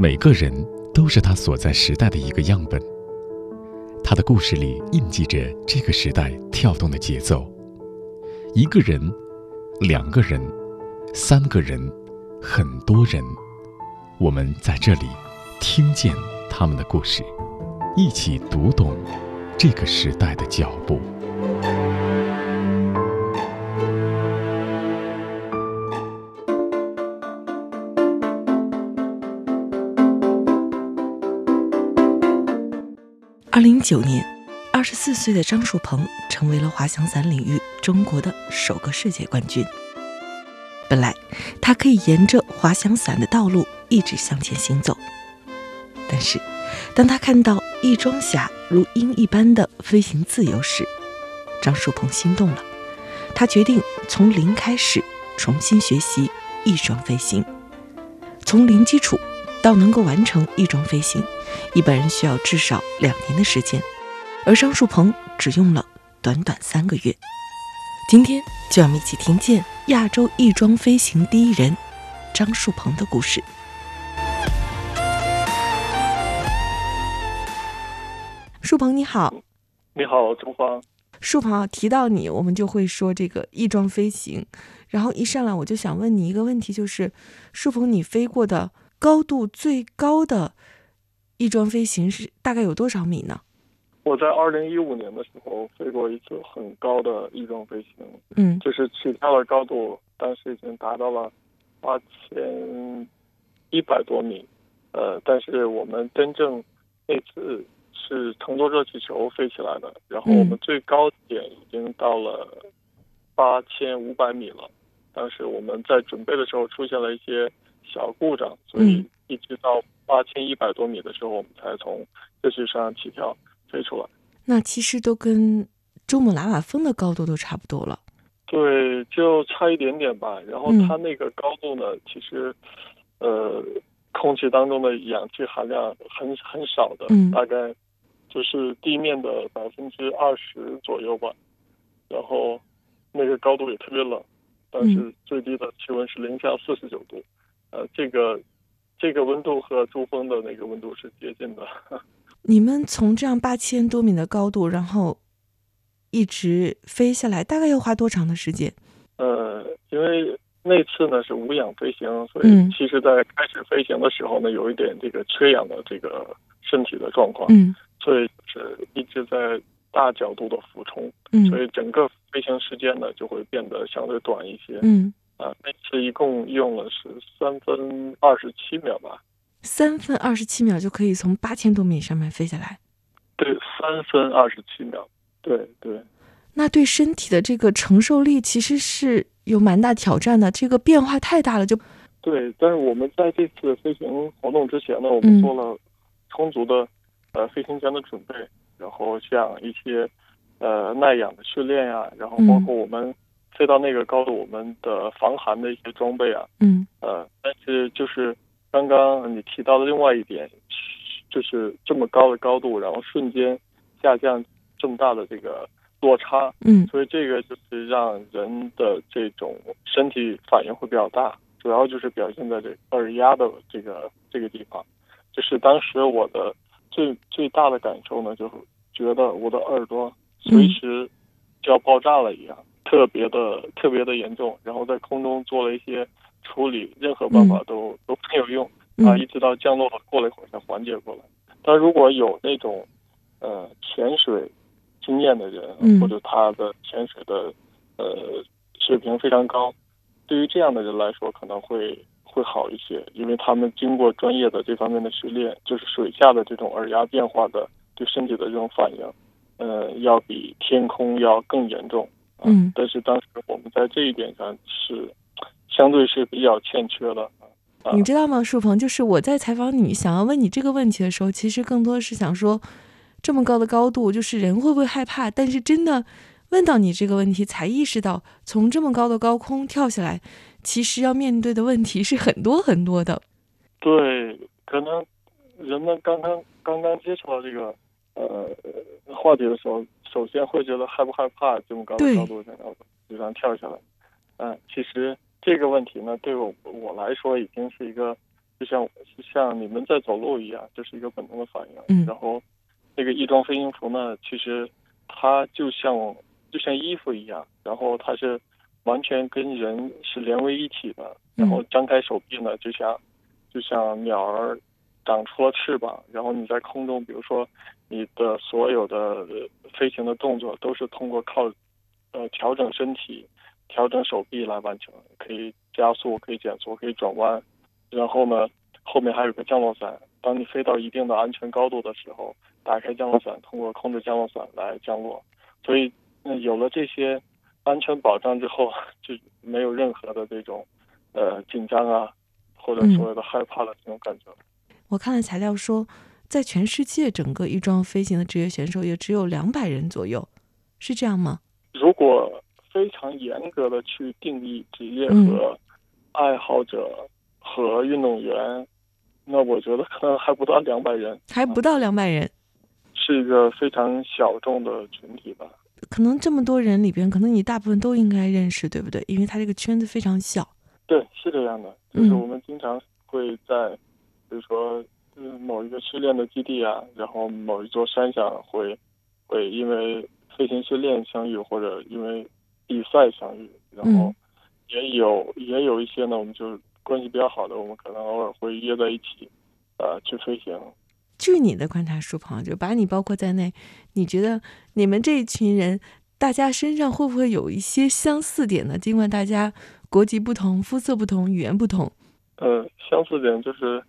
每个人都是他所在时代的一个样本，他的故事里印记着这个时代跳动的节奏。一个人，两个人，三个人，很多人，我们在这里听见他们的故事，一起读懂这个时代的脚步。二零一九年，二十四岁的张树鹏成为了滑翔伞领域中国的首个世界冠军。本来他可以沿着滑翔伞的道路一直向前行走，但是当他看到翼装侠如鹰一般的飞行自由时，张树鹏心动了。他决定从零开始重新学习翼装飞行，从零基础到能够完成翼装飞行。一般人需要至少两年的时间，而张树鹏只用了短短三个月。今天就让我们一起听见亚洲翼装飞行第一人张树鹏的故事。树鹏你好，你好，朱芳。树鹏啊，提到你，我们就会说这个翼装飞行。然后一上来我就想问你一个问题，就是树鹏，你飞过的高度最高的？翼装飞行是大概有多少米呢？我在二零一五年的时候飞过一次很高的翼装飞行，嗯，就是起跳的高度当时已经达到了八千一百多米，呃，但是我们真正那次是乘坐热气球飞起来的，然后我们最高点已经到了八千五百米了。当时我们在准备的时候出现了一些小故障，所以一直到。八千一百多米的时候，我们才从热气上起跳飞出来。那其实都跟珠穆朗玛峰的高度都差不多了。对，就差一点点吧。然后它那个高度呢，其实呃，空气当中的氧气含量很很少的，大概就是地面的百分之二十左右吧。然后那个高度也特别冷，但是最低的气温是零下四十九度。呃，这个。这个温度和珠峰的那个温度是接近的。你们从这样八千多米的高度，然后一直飞下来，大概要花多长的时间？呃，因为那次呢是无氧飞行，所以其实在开始飞行的时候呢，有一点这个缺氧的这个身体的状况，嗯，所以是一直在大角度的俯冲，嗯，所以整个飞行时间呢就会变得相对短一些，嗯。啊，那次一共用了是三分二十七秒吧？三分二十七秒就可以从八千多米上面飞下来？对，三分二十七秒。对对。那对身体的这个承受力其实是有蛮大挑战的，这个变化太大了。就对，但是我们在这次飞行活动之前呢，我们做了充足的呃飞行前的准备，然后像一些呃耐氧的训练呀，然后包括我们。飞到那个高度，我们的防寒的一些装备啊，嗯，呃，但是就是刚刚你提到的另外一点，就是这么高的高度，然后瞬间下降这么大的这个落差，嗯，所以这个就是让人的这种身体反应会比较大，主要就是表现在这耳压的这个这个地方，就是当时我的最最大的感受呢，就是觉得我的耳朵随时就要爆炸了一样。特别的特别的严重，然后在空中做了一些处理，任何办法都都没有用啊！一直到降落了，过了一会儿才缓解过来。但如果有那种呃潜水经验的人，或者他的潜水的呃水平非常高，对于这样的人来说可能会会好一些，因为他们经过专业的这方面的训练，就是水下的这种耳压变化的对身体的这种反应，呃，要比天空要更严重。嗯，但是当时我们在这一点上是相对是比较欠缺的啊。你知道吗，树鹏？就是我在采访你，想要问你这个问题的时候，其实更多是想说，这么高的高度，就是人会不会害怕？但是真的问到你这个问题，才意识到从这么高的高空跳下来，其实要面对的问题是很多很多的。对，可能人们刚刚刚刚接触到这个呃话题的时候。首先会觉得害不害怕这么高的高度想要就这样跳下来？嗯，其实这个问题呢，对我我来说已经是一个就像像你们在走路一样，这是一个本能的反应。嗯然后那个翼装飞行服呢，其实它就像就像衣服一样，然后它是完全跟人是连为一体的。然后张开手臂呢，就像就像鸟儿长出了翅膀，然后你在空中，比如说你的所有的呃飞行的动作都是通过靠呃调整身体、调整手臂来完成，可以加速，可以减速，可以转弯。然后呢，后面还有个降落伞，当你飞到一定的安全高度的时候，打开降落伞，通过控制降落伞来降落。所以，嗯，有了这些安全保障之后，就没有任何的这种呃紧张啊，或者所谓的害怕的这种感觉。我看了材料说，在全世界整个翼装飞行的职业选手也只有两百人左右，是这样吗？如果非常严格的去定义职业嗯和爱好者和运动员，那我觉得可能还不到两百人，还不到两百人，是一个非常小众的群体吧。可能这么多人里边，可能你大部分都应该认识，对不对？因为他这个圈子非常小。对，是这样的，就是嗯我们经常会在，比如说，嗯，某一个训练的基地啊，然后某一座山上会，会因为飞行训练相遇，或者因为比赛相遇，然后嗯也有、也有一些呢，我们就关系比较好的，我们可能偶尔会约在一起，呃，去飞行。据你的观察，舒鹏，就把你包括在内，你觉得你们这一群人，大家身上会不会有一些相似点呢？尽管大家国籍不同、肤色不同、语言不同，呃，相似点就是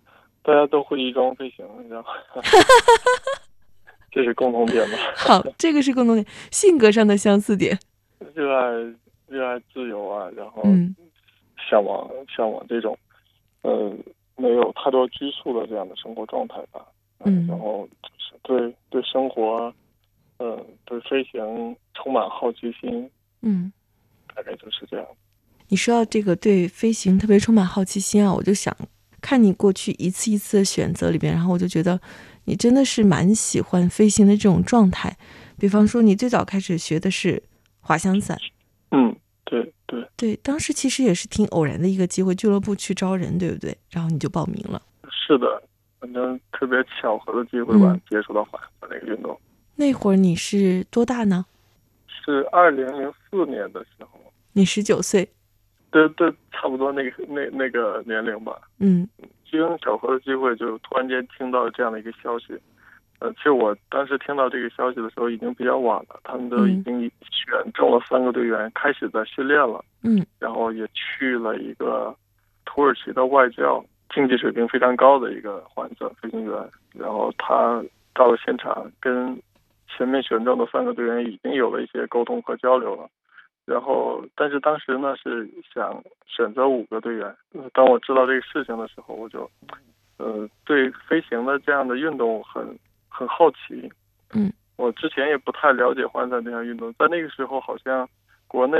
大家都会翼装飞行，然后 这是共同点吧。好，这个是共同点，性格上的相似点。热爱热爱自由啊，然后嗯向往向往这种，呃，没有太多拘束的这样的生活状态吧。嗯然后就是对对生活，呃，对飞行充满好奇心，嗯。大概就是这样。你说到这个对飞行特别充满好奇心啊，我就想看你过去一次一次的选择里边，然后我就觉得你真的是蛮喜欢飞行的这种状态。比方说，你最早开始学的是滑翔伞，嗯，对对，对，当时其实也是挺偶然的一个机会，俱乐部去招人，对不对？然后你就报名了。是的，反正特别巧合的机会吧，嗯接触到滑翔伞这个运动，那会儿你是多大呢？是二零零四年的时候，你十九岁。对对，差不多那个那那个年龄吧。嗯机缘巧合的机会，就突然间听到这样的一个消息。呃，其实我当时听到这个消息的时候已经比较晚了，他们都已经选中了三个队员，开始在训练了，嗯然后也去了一个土耳其的外教，竞技水平非常高的一个滑翔飞行员。然后他到了现场，跟前面选中的三个队员已经有了一些沟通和交流了。然后，但是当时呢是想选择五个队员。呃当我知道这个事情的时候，我就，呃，对飞行的这样的运动很很好奇。嗯，我之前也不太了解滑翔伞这项运动，在那个时候好像国内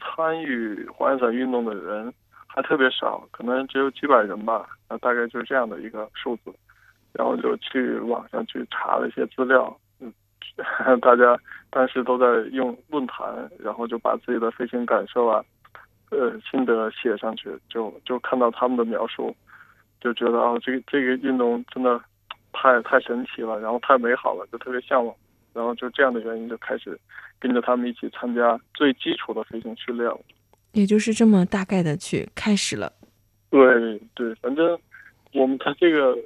参与滑翔伞运动的人还特别少，可能只有几百人吧。啊，大概就是这样的一个数字。然后就去网上去查了一些资料，嗯，大家当时都在用论坛，然后就把自己的飞行感受啊，呃，心得写上去，就就看到他们的描述，就觉得啊，这个这个运动真的太太神奇了，然后太美好了，就特别向往，然后就这样的原因就开始跟着他们一起参加最基础的飞行训练了。也就是这么大概的去开始了。对对，反正我们他这个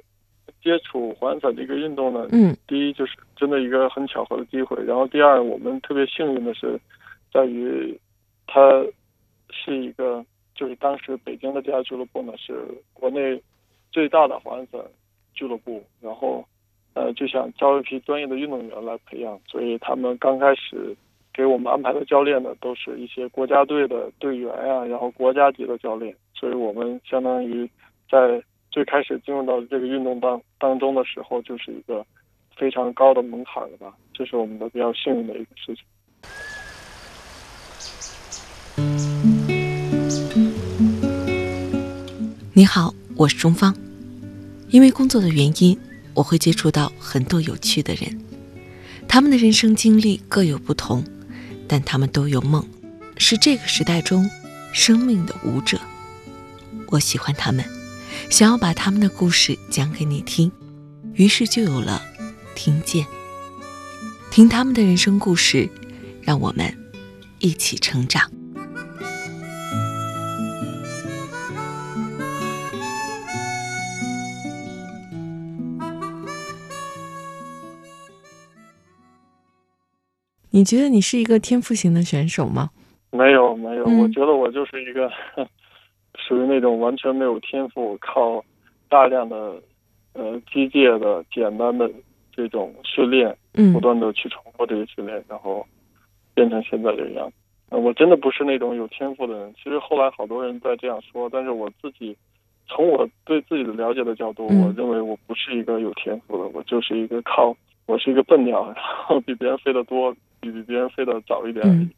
接触滑翔伞这个运动呢，嗯。第一就是真的一个很巧合的机会，然后第二我们特别幸运的是，在于它是一个就是当时北京的这家俱乐部呢是国内最大的滑翔伞俱乐部，然后呃就想招一批专业的运动员来培养，所以他们刚开始给我们安排的教练呢都是一些国家队的队员呀、然后国家级的教练，所以我们相当于在最开始进入到这个运动当当中的时候，就是一个非常高的门槛了吧，这是我们的比较幸运的一个事情。你好，我是钟芳。因为工作的原因，我会接触到很多有趣的人，他们的人生经历各有不同，但他们都有梦，是这个时代中生命的舞者。我喜欢他们，想要把他们的故事讲给你听，于是就有了听见，听他们的人生故事，让我们一起成长。你觉得你是一个天赋型的选手吗？没有没有，嗯我觉得我就是一个属于那种完全没有天赋，靠大量的呃机械的简单的这种训练，嗯不断的去重复这些训练，然后变成现在这个样子。呃我真的不是那种有天赋的人。其实后来好多人在这样说，但是我自己从我对自己的了解的角度，嗯我认为我不是一个有天赋的，我就是一个靠我是一个笨鸟，然后比别人飞得多，比比别人飞得早一点而已。嗯，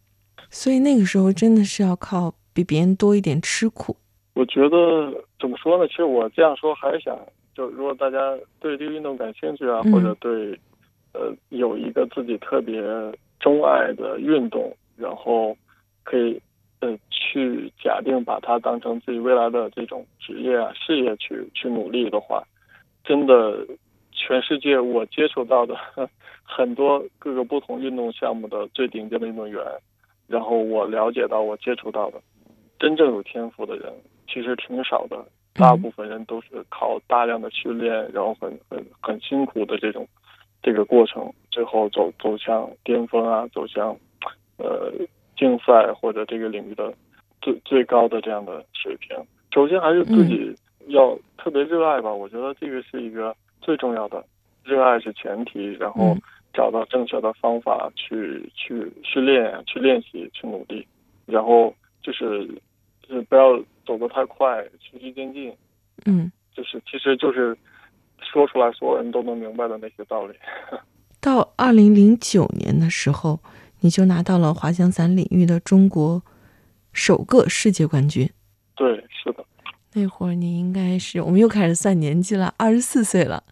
所以那个时候真的是要靠比别人多一点吃苦。我觉得怎么说呢？其实我这样说还是想，就如果大家对这个运动感兴趣啊，嗯或者对呃有一个自己特别钟爱的运动，然后可以呃去假定把它当成自己未来的这种职业啊事业去去努力的话，真的全世界我接触到的 很多各个不同运动项目的最顶尖的运动员，然后我了解到我接触到的真正有天赋的人其实挺少的，大部分人都是靠大量的训练，然后很很很辛苦的这种这个过程，最后走走向巅峰啊，走向呃竞赛或者这个领域的最最高的这样的水平。首先还是自己要特别热爱吧，我觉得这个是一个最重要的，热爱是前提，然后嗯。找到正确的方法去去训练、去练习、去努力，然后就是就是不要走得太快，循序渐进，嗯，就是其实就是说出来所有人都能明白的那些道理。到二零零九年的时候，你就拿到了滑翔伞领域的中国首个世界冠军。对，是的。那会儿你应该是，我们又开始算年纪了，二十四岁了。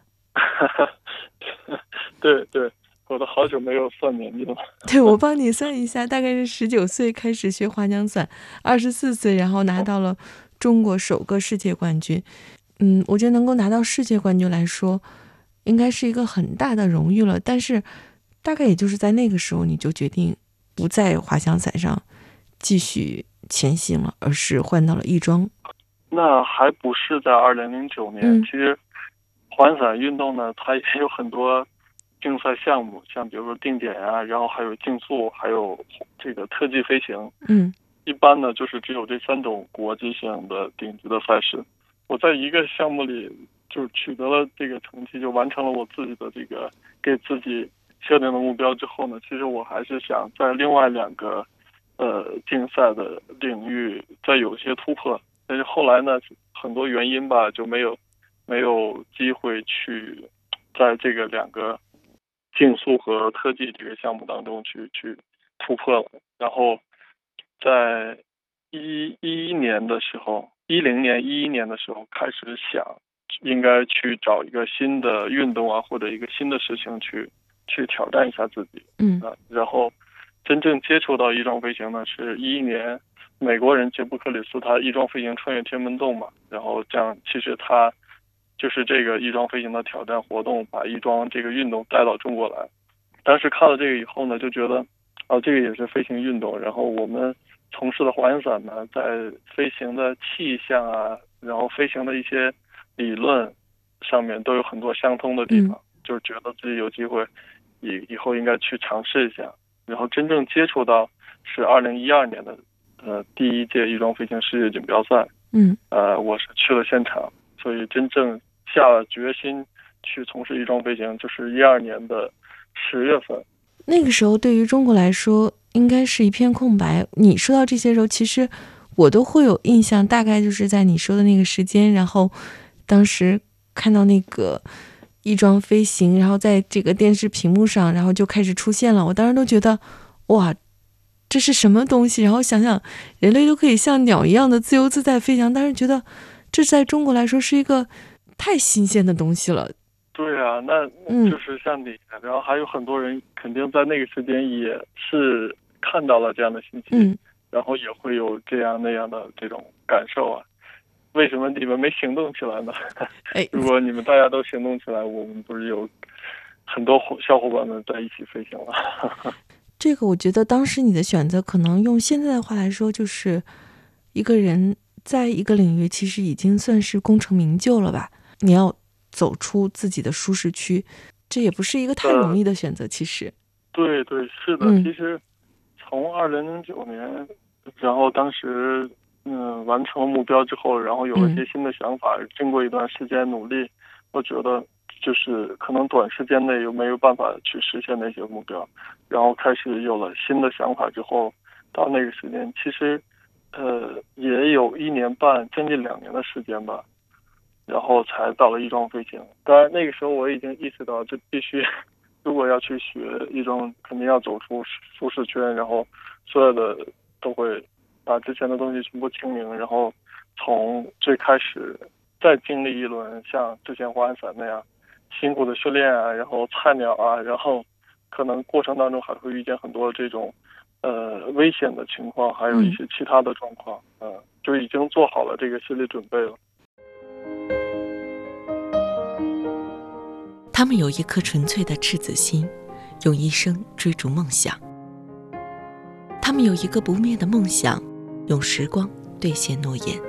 对 对，我都好久没有算年纪了。对，我帮你算一下，大概是十九岁开始学滑翔伞，二十四岁，然后拿到了中国首个世界冠军。嗯，我觉得能够拿到世界冠军来说，应该是一个很大的荣誉了。但是，大概也就是在那个时候，你就决定不在滑翔伞上继续前行了，而是换到了亦庄。那还不是在二零零九年，嗯其实滑翔伞运动呢，它也有很多竞赛项目，像比如说定点啊，然后还有竞速，还有这个特技飞行。嗯一般呢，就是只有这三种国际性的顶级的赛事。我在一个项目里就取得了这个成绩，就完成了我自己的这个给自己设定的目标之后呢，其实我还是想在另外两个呃竞赛的领域再有些突破。但是后来呢，很多原因吧，就没有没有机会去在这个两个竞速和特技这个项目当中去去突破了。然后在一一一年的时候，一零年、一一年的时候开始想，应该去找一个新的运动啊，或者一个新的事情去去挑战一下自己嗯啊。然后真正接触到翼装飞行呢，是一一年，美国人杰布克里斯他翼装飞行穿越天门洞嘛，然后这样其实他就是这个翼装飞行的挑战活动，把翼装这个运动带到中国来。当时看了这个以后呢，就觉得啊，这个也是飞行运动。然后我们从事的滑翔伞呢，在飞行的气象啊，然后飞行的一些理论上面都有很多相通的地方，就是觉得自己有机会以以后应该去尝试一下。然后真正接触到是二零一二年的呃第一届翼装飞行世界锦标赛，嗯呃，我是去了现场，所以真正下了决心去从事翼装飞行，就是一二年的十月份。那个时候对于中国来说，应该是一片空白。你说到这些时候，其实我都会有印象，大概就是在你说的那个时间，然后当时看到那个翼装飞行，然后在这个电视屏幕上，然后就开始出现了。我当时都觉得，哇，这是什么东西？然后想想，人类都可以像鸟一样的自由自在飞翔，当时觉得这在中国来说是一个太新鲜的东西了。对啊，那嗯就是像你，然后还有很多人肯定在那个时间也是看到了这样的信息，嗯然后也会有这样那样的这种感受啊。为什么你们没行动起来呢？哎，如果你们大家都行动起来，我们不是有很多伙小伙伴们在一起飞行了？这个我觉得当时你的选择，可能用现在的话来说，就是一个人在一个领域其实已经算是功成名就了吧？你要走出自己的舒适区，这也不是一个太容易的选择。其实，对对，是的。嗯其实从二零零九年，然后当时嗯完成了目标之后，然后有了一些新的想法，经过一段时间努力，我觉得就是可能短时间内又没有办法去实现那些目标，然后开始有了新的想法之后，到那个时间其实呃也有一年半，将近两年的时间吧。然后才到了翼装飞行。当然，那个时候我已经意识到，这必须，如果要去学翼装，肯定要走出舒适圈，然后所有的都会把之前的东西全部清零，然后从最开始再经历一轮像之前滑翔伞那样辛苦的训练啊，然后菜鸟啊，然后可能过程当中还会遇见很多这种呃危险的情况，还有一些其他的状况，嗯、呃，就已经做好了这个心理准备了。他们有一颗纯粹的赤子心，用一生追逐梦想。他们有一个不灭的梦想，用时光兑现诺言。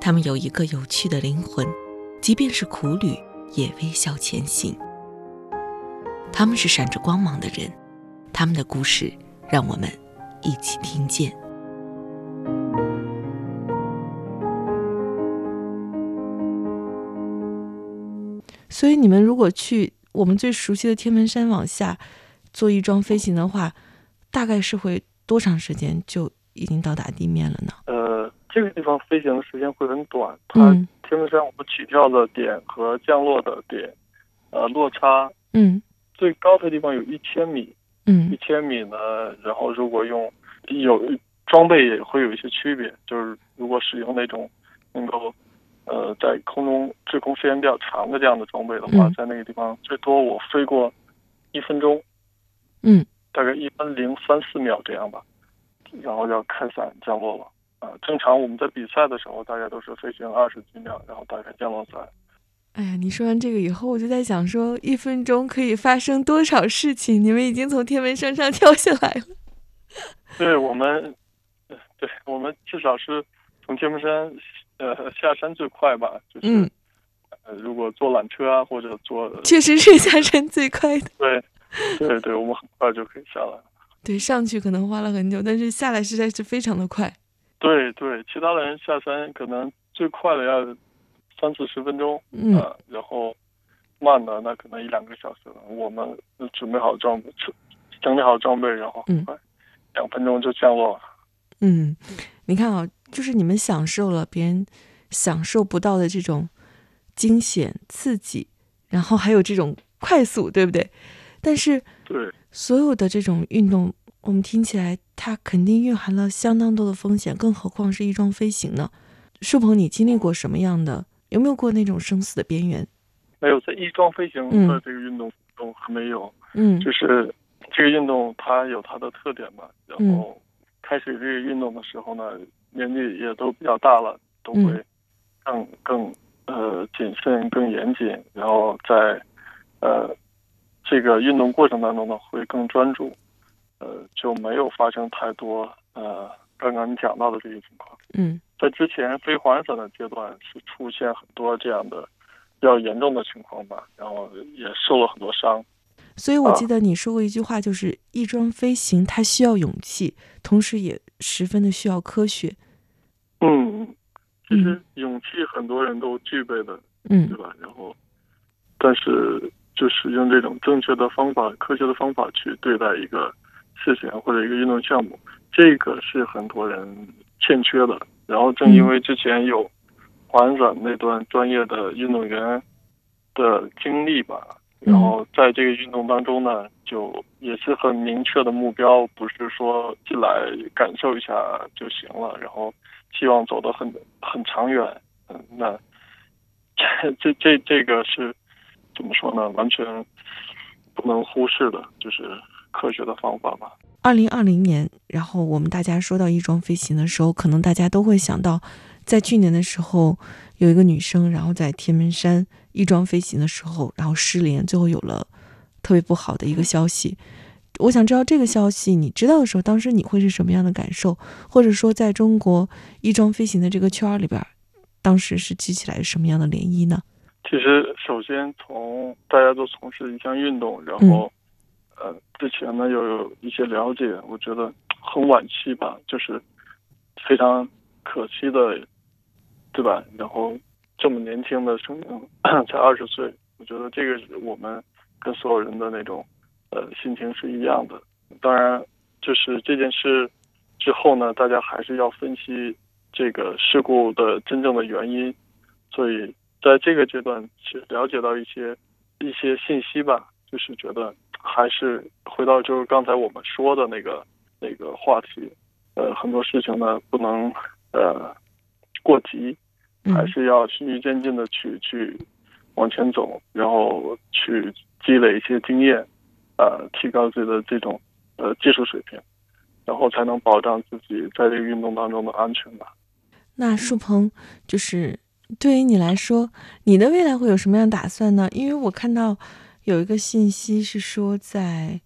他们有一个有趣的灵魂，即便是苦旅也微笑前行。他们是闪着光芒的人，他们的故事让我们一起听见。所以你们如果去我们最熟悉的天门山往下做翼装飞行的话，大概是会多长时间就已经到达地面了呢？呃，这个地方飞行的时间会很短。它嗯天门山我们起跳的点和降落的点，呃，落差嗯最高的地方有一千米，一嗯千米呢，然后如果用有装备也会有一些区别，就是如果使用那种能够呃在空中滞空时间比较长的这样的装备的话，嗯在那个地方最多我飞过一分钟，嗯大概一分零三四秒这样吧，然后要开伞降落了。啊、正常我们在比赛的时候，大概都是飞行二十几秒，然后大概降落伞。哎呀，你说完这个以后，我就在想说，一分钟可以发生多少事情？你们已经从天门山上跳下来了。对我们，呃对我们至少是从天门山呃下山最快吧，就是、嗯，呃如果坐缆车啊或者坐确实是下山最快的。对对对，我们很快就可以下来。对，上去可能花了很久，但是下来实在是非常的快。对对，其他的人下山可能最快的要三四十分钟，嗯啊，然后慢的那可能一两个小时了。我们准备好装备，整理好装备，然后很快两分钟就降落了。嗯，你看啊，就是你们享受了别人享受不到的这种惊险刺激，然后还有这种快速，对不对？但是对，所有的这种运动，我们听起来它肯定蕴含了相当多的风险，更何况是翼装飞行呢？树鹏，你经历过什么样的？有没有过那种生死的边缘？没有在翼装飞行嗯的这个运动中还没有。嗯就是这个运动它有它的特点嘛，然嗯后开始这个运动的时候呢，年纪也都比较大了，都会嗯更更呃谨慎、更严谨，然后在呃这个运动过程当中呢会更专注，呃就没有发生太多呃刚刚你讲到的这些情况。嗯在之前飞滑翔伞的阶段是出现很多这样的比较严重的情况吧，然后也受了很多伤。所以我啊记得你说过一句话，就是翼装飞行它需要勇气，同时也十分的需要科学。嗯，其实勇气很多人都具备的，嗯对吧？然后，但是就是用这种正确的方法、科学的方法去对待一个事情或者一个运动项目，这个是很多人欠缺的。然后正因为之前有滑翔伞那段专业的运动员的经历吧，然后在这个运动当中呢，就也是很明确的目标，不是说进来感受一下就行了，然后希望走得很很长远。嗯，那 这这这这个是怎么说呢？完全不能忽视的，就是科学的方法吧。二零二零年，然后我们大家说到翼装飞行的时候，可能大家都会想到在去年的时候，有一个女生，然后在天门山翼装飞行的时候，然后失联，最后有了特别不好的一个消息。我想知道这个消息，你知道的时候，当时你会是什么样的感受？或者说，在中国翼装飞行的这个圈儿里边，当时是激起来什么样的涟漪呢？其实，首先从大家都从事一项运动，然后，呃，之前呢又有一些了解，我觉得很惋惜吧，就是非常可惜的，对吧？然后这么年轻的生命才二十岁，我觉得这个我们跟所有人的那种呃心情是一样的。当然，就是这件事之后呢，大家还是要分析这个事故的真正的原因，所以。在这个阶段，去了解到一些一些信息吧，就是觉得还是回到就是刚才我们说的那个那个话题，呃，很多事情呢不能呃过急，还是要循序渐进的去去往前走，然后去积累一些经验，呃，提高自己的这种呃技术水平，然后才能保障自己在这个运动当中的安全吧。那树鹏就是。对于你来说，你的未来会有什么样打算呢？因为我看到有一个信息是说，在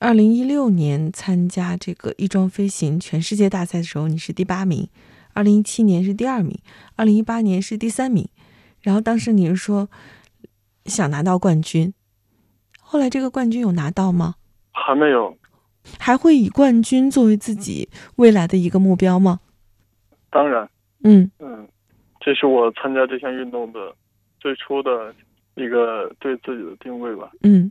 二零一六年参加这个翼装飞行全世界大赛的时候，你是第八名；二零一七年是第二名；二零一八年是第三名。然后当时你是说想拿到冠军，后来这个冠军有拿到吗？还没有。还会以冠军作为自己未来的一个目标吗？当然。嗯嗯。这是我参加这项运动的最初的一个对自己的定位吧。嗯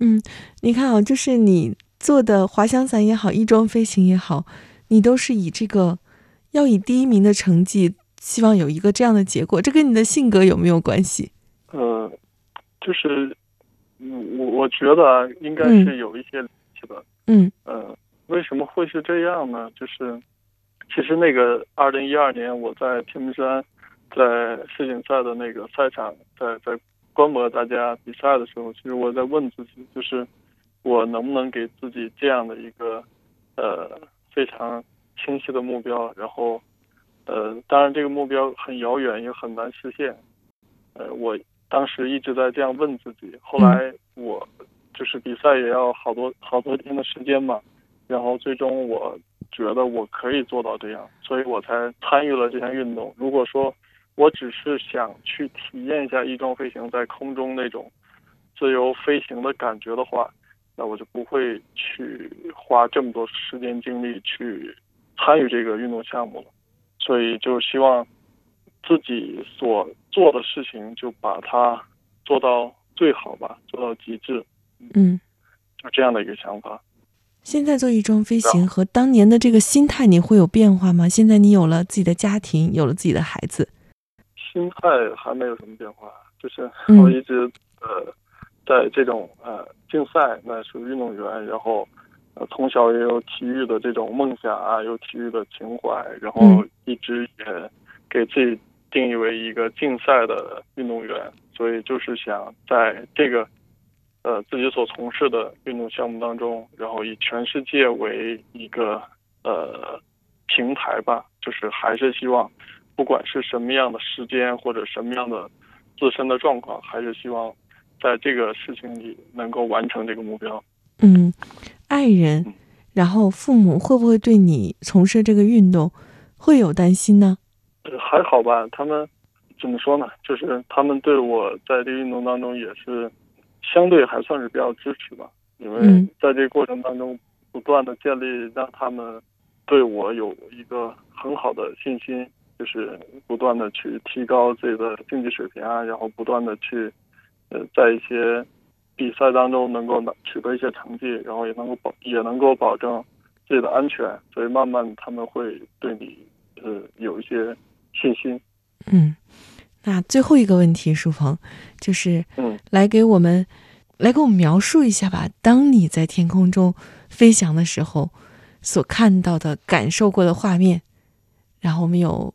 嗯，你看啊，就是你做的滑翔伞也好，翼装飞行也好，你都是以这个要以第一名的成绩，希望有一个这样的结果。这跟你的性格有没有关系？呃，就是我我觉得啊，应该是有一些联系的。嗯呃，为什么会是这样呢？就是其实那个二零一二年我在天门山。在世锦赛的那个赛场，在在观摩大家比赛的时候，其实我在问自己，就是我能不能给自己这样的一个呃非常清晰的目标，然后呃，当然这个目标很遥远，也很难实现。呃，我当时一直在这样问自己，后来我就是比赛也要好多好多天的时间嘛，然后最终我觉得我可以做到这样，所以我才参与了这项运动。如果说我只是想去体验一下翼装飞行在空中那种自由飞行的感觉的话，那我就不会去花这么多时间精力去参与这个运动项目了。所以就希望自己所做的事情就把它做到最好吧，做到极致。嗯，就这样的一个想法。现在做翼装飞行和当年的这个心态，你会有变化吗？现在你有了自己的家庭，有了自己的孩子。心态还没有什么变化，就是我一直呃，在这种呃竞赛，那属于运动员，然后呃从小也有体育的这种梦想啊，有体育的情怀，然后一直也给自己定义为一个竞赛的运动员，所以就是想在这个呃自己所从事的运动项目当中，然后以全世界为一个呃平台吧，就是还是希望。不管是什么样的时间或者什么样的自身的状况，还是希望在这个事情里能够完成这个目标。嗯，爱人，然后父母会不会对你从事这个运动会有担心呢？还好吧，他们怎么说呢？就是他们对我在这个运动当中也是相对还算是比较支持吧，因为在这个过程当中不断的建立让他们对我有一个很好的信心。就是不断的去提高自己的竞技水平啊，然后不断的去，呃，在一些比赛当中能够取得一些成绩，然后也能够保也能够保证自己的安全，所以慢慢他们会对你呃有一些信心。嗯，那最后一个问题，舒鹏，就是嗯，来给我们来给我们描述一下吧，当你在天空中飞翔的时候所看到的、感受过的画面，然后我们有。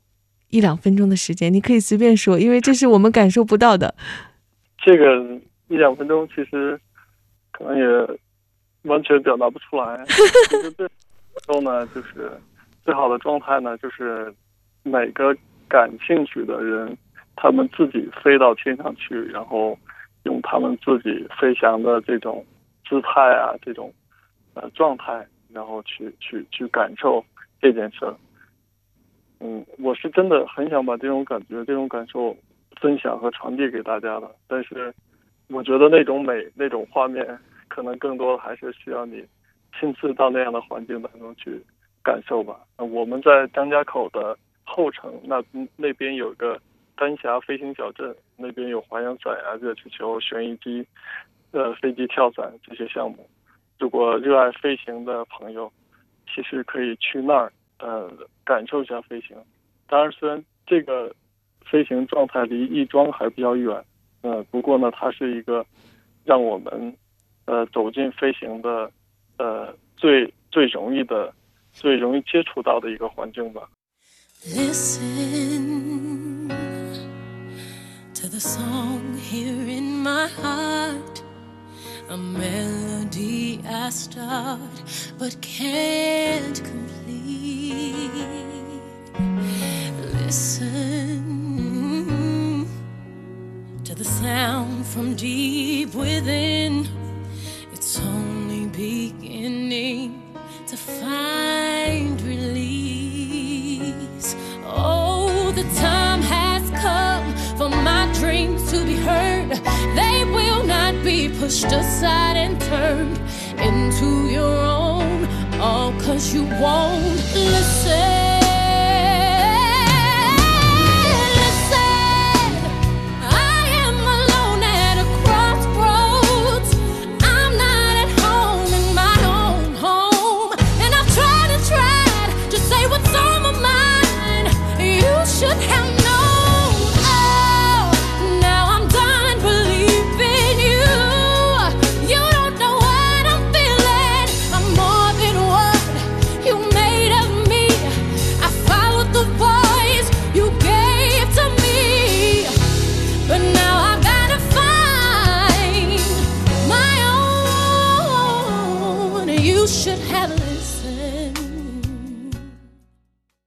一两分钟的时间，你可以随便说，因为这是我们感受不到的。这个一两分钟其实可能也完全表达不出来。其实最后呢，就是最好的状态呢，就是每个感兴趣的人，他们自己飞到天上去，然后用他们自己飞翔的这种姿态啊，这种呃状态，然后去去去感受这件事儿。嗯，我是真的很想把这种感觉、这种感受分享和传递给大家的，但是我觉得那种美、那种画面，可能更多的还是需要你亲自到那样的环境当中去感受吧。我们在张家口的。后城那那边有个丹霞飞行小镇，那边有滑翔伞啊、热气球、悬疑机、呃飞机跳伞这些项目。如果热爱飞行的朋友，其实可以去那儿呃感受一下飞行。当然，虽然这个飞行状态离亦庄还比较远，呃，不过呢，它是一个让我们呃走进飞行的呃最最容易的、最容易接触到的一个环境吧。Listen to the song here in my heart, a melody I start but can't complete. Listen to the sound from deep within, it's only beginning to find relief. Oh, the time has come for my dreams to be heard. They will not be pushed aside and turned into. All cause you won't listen.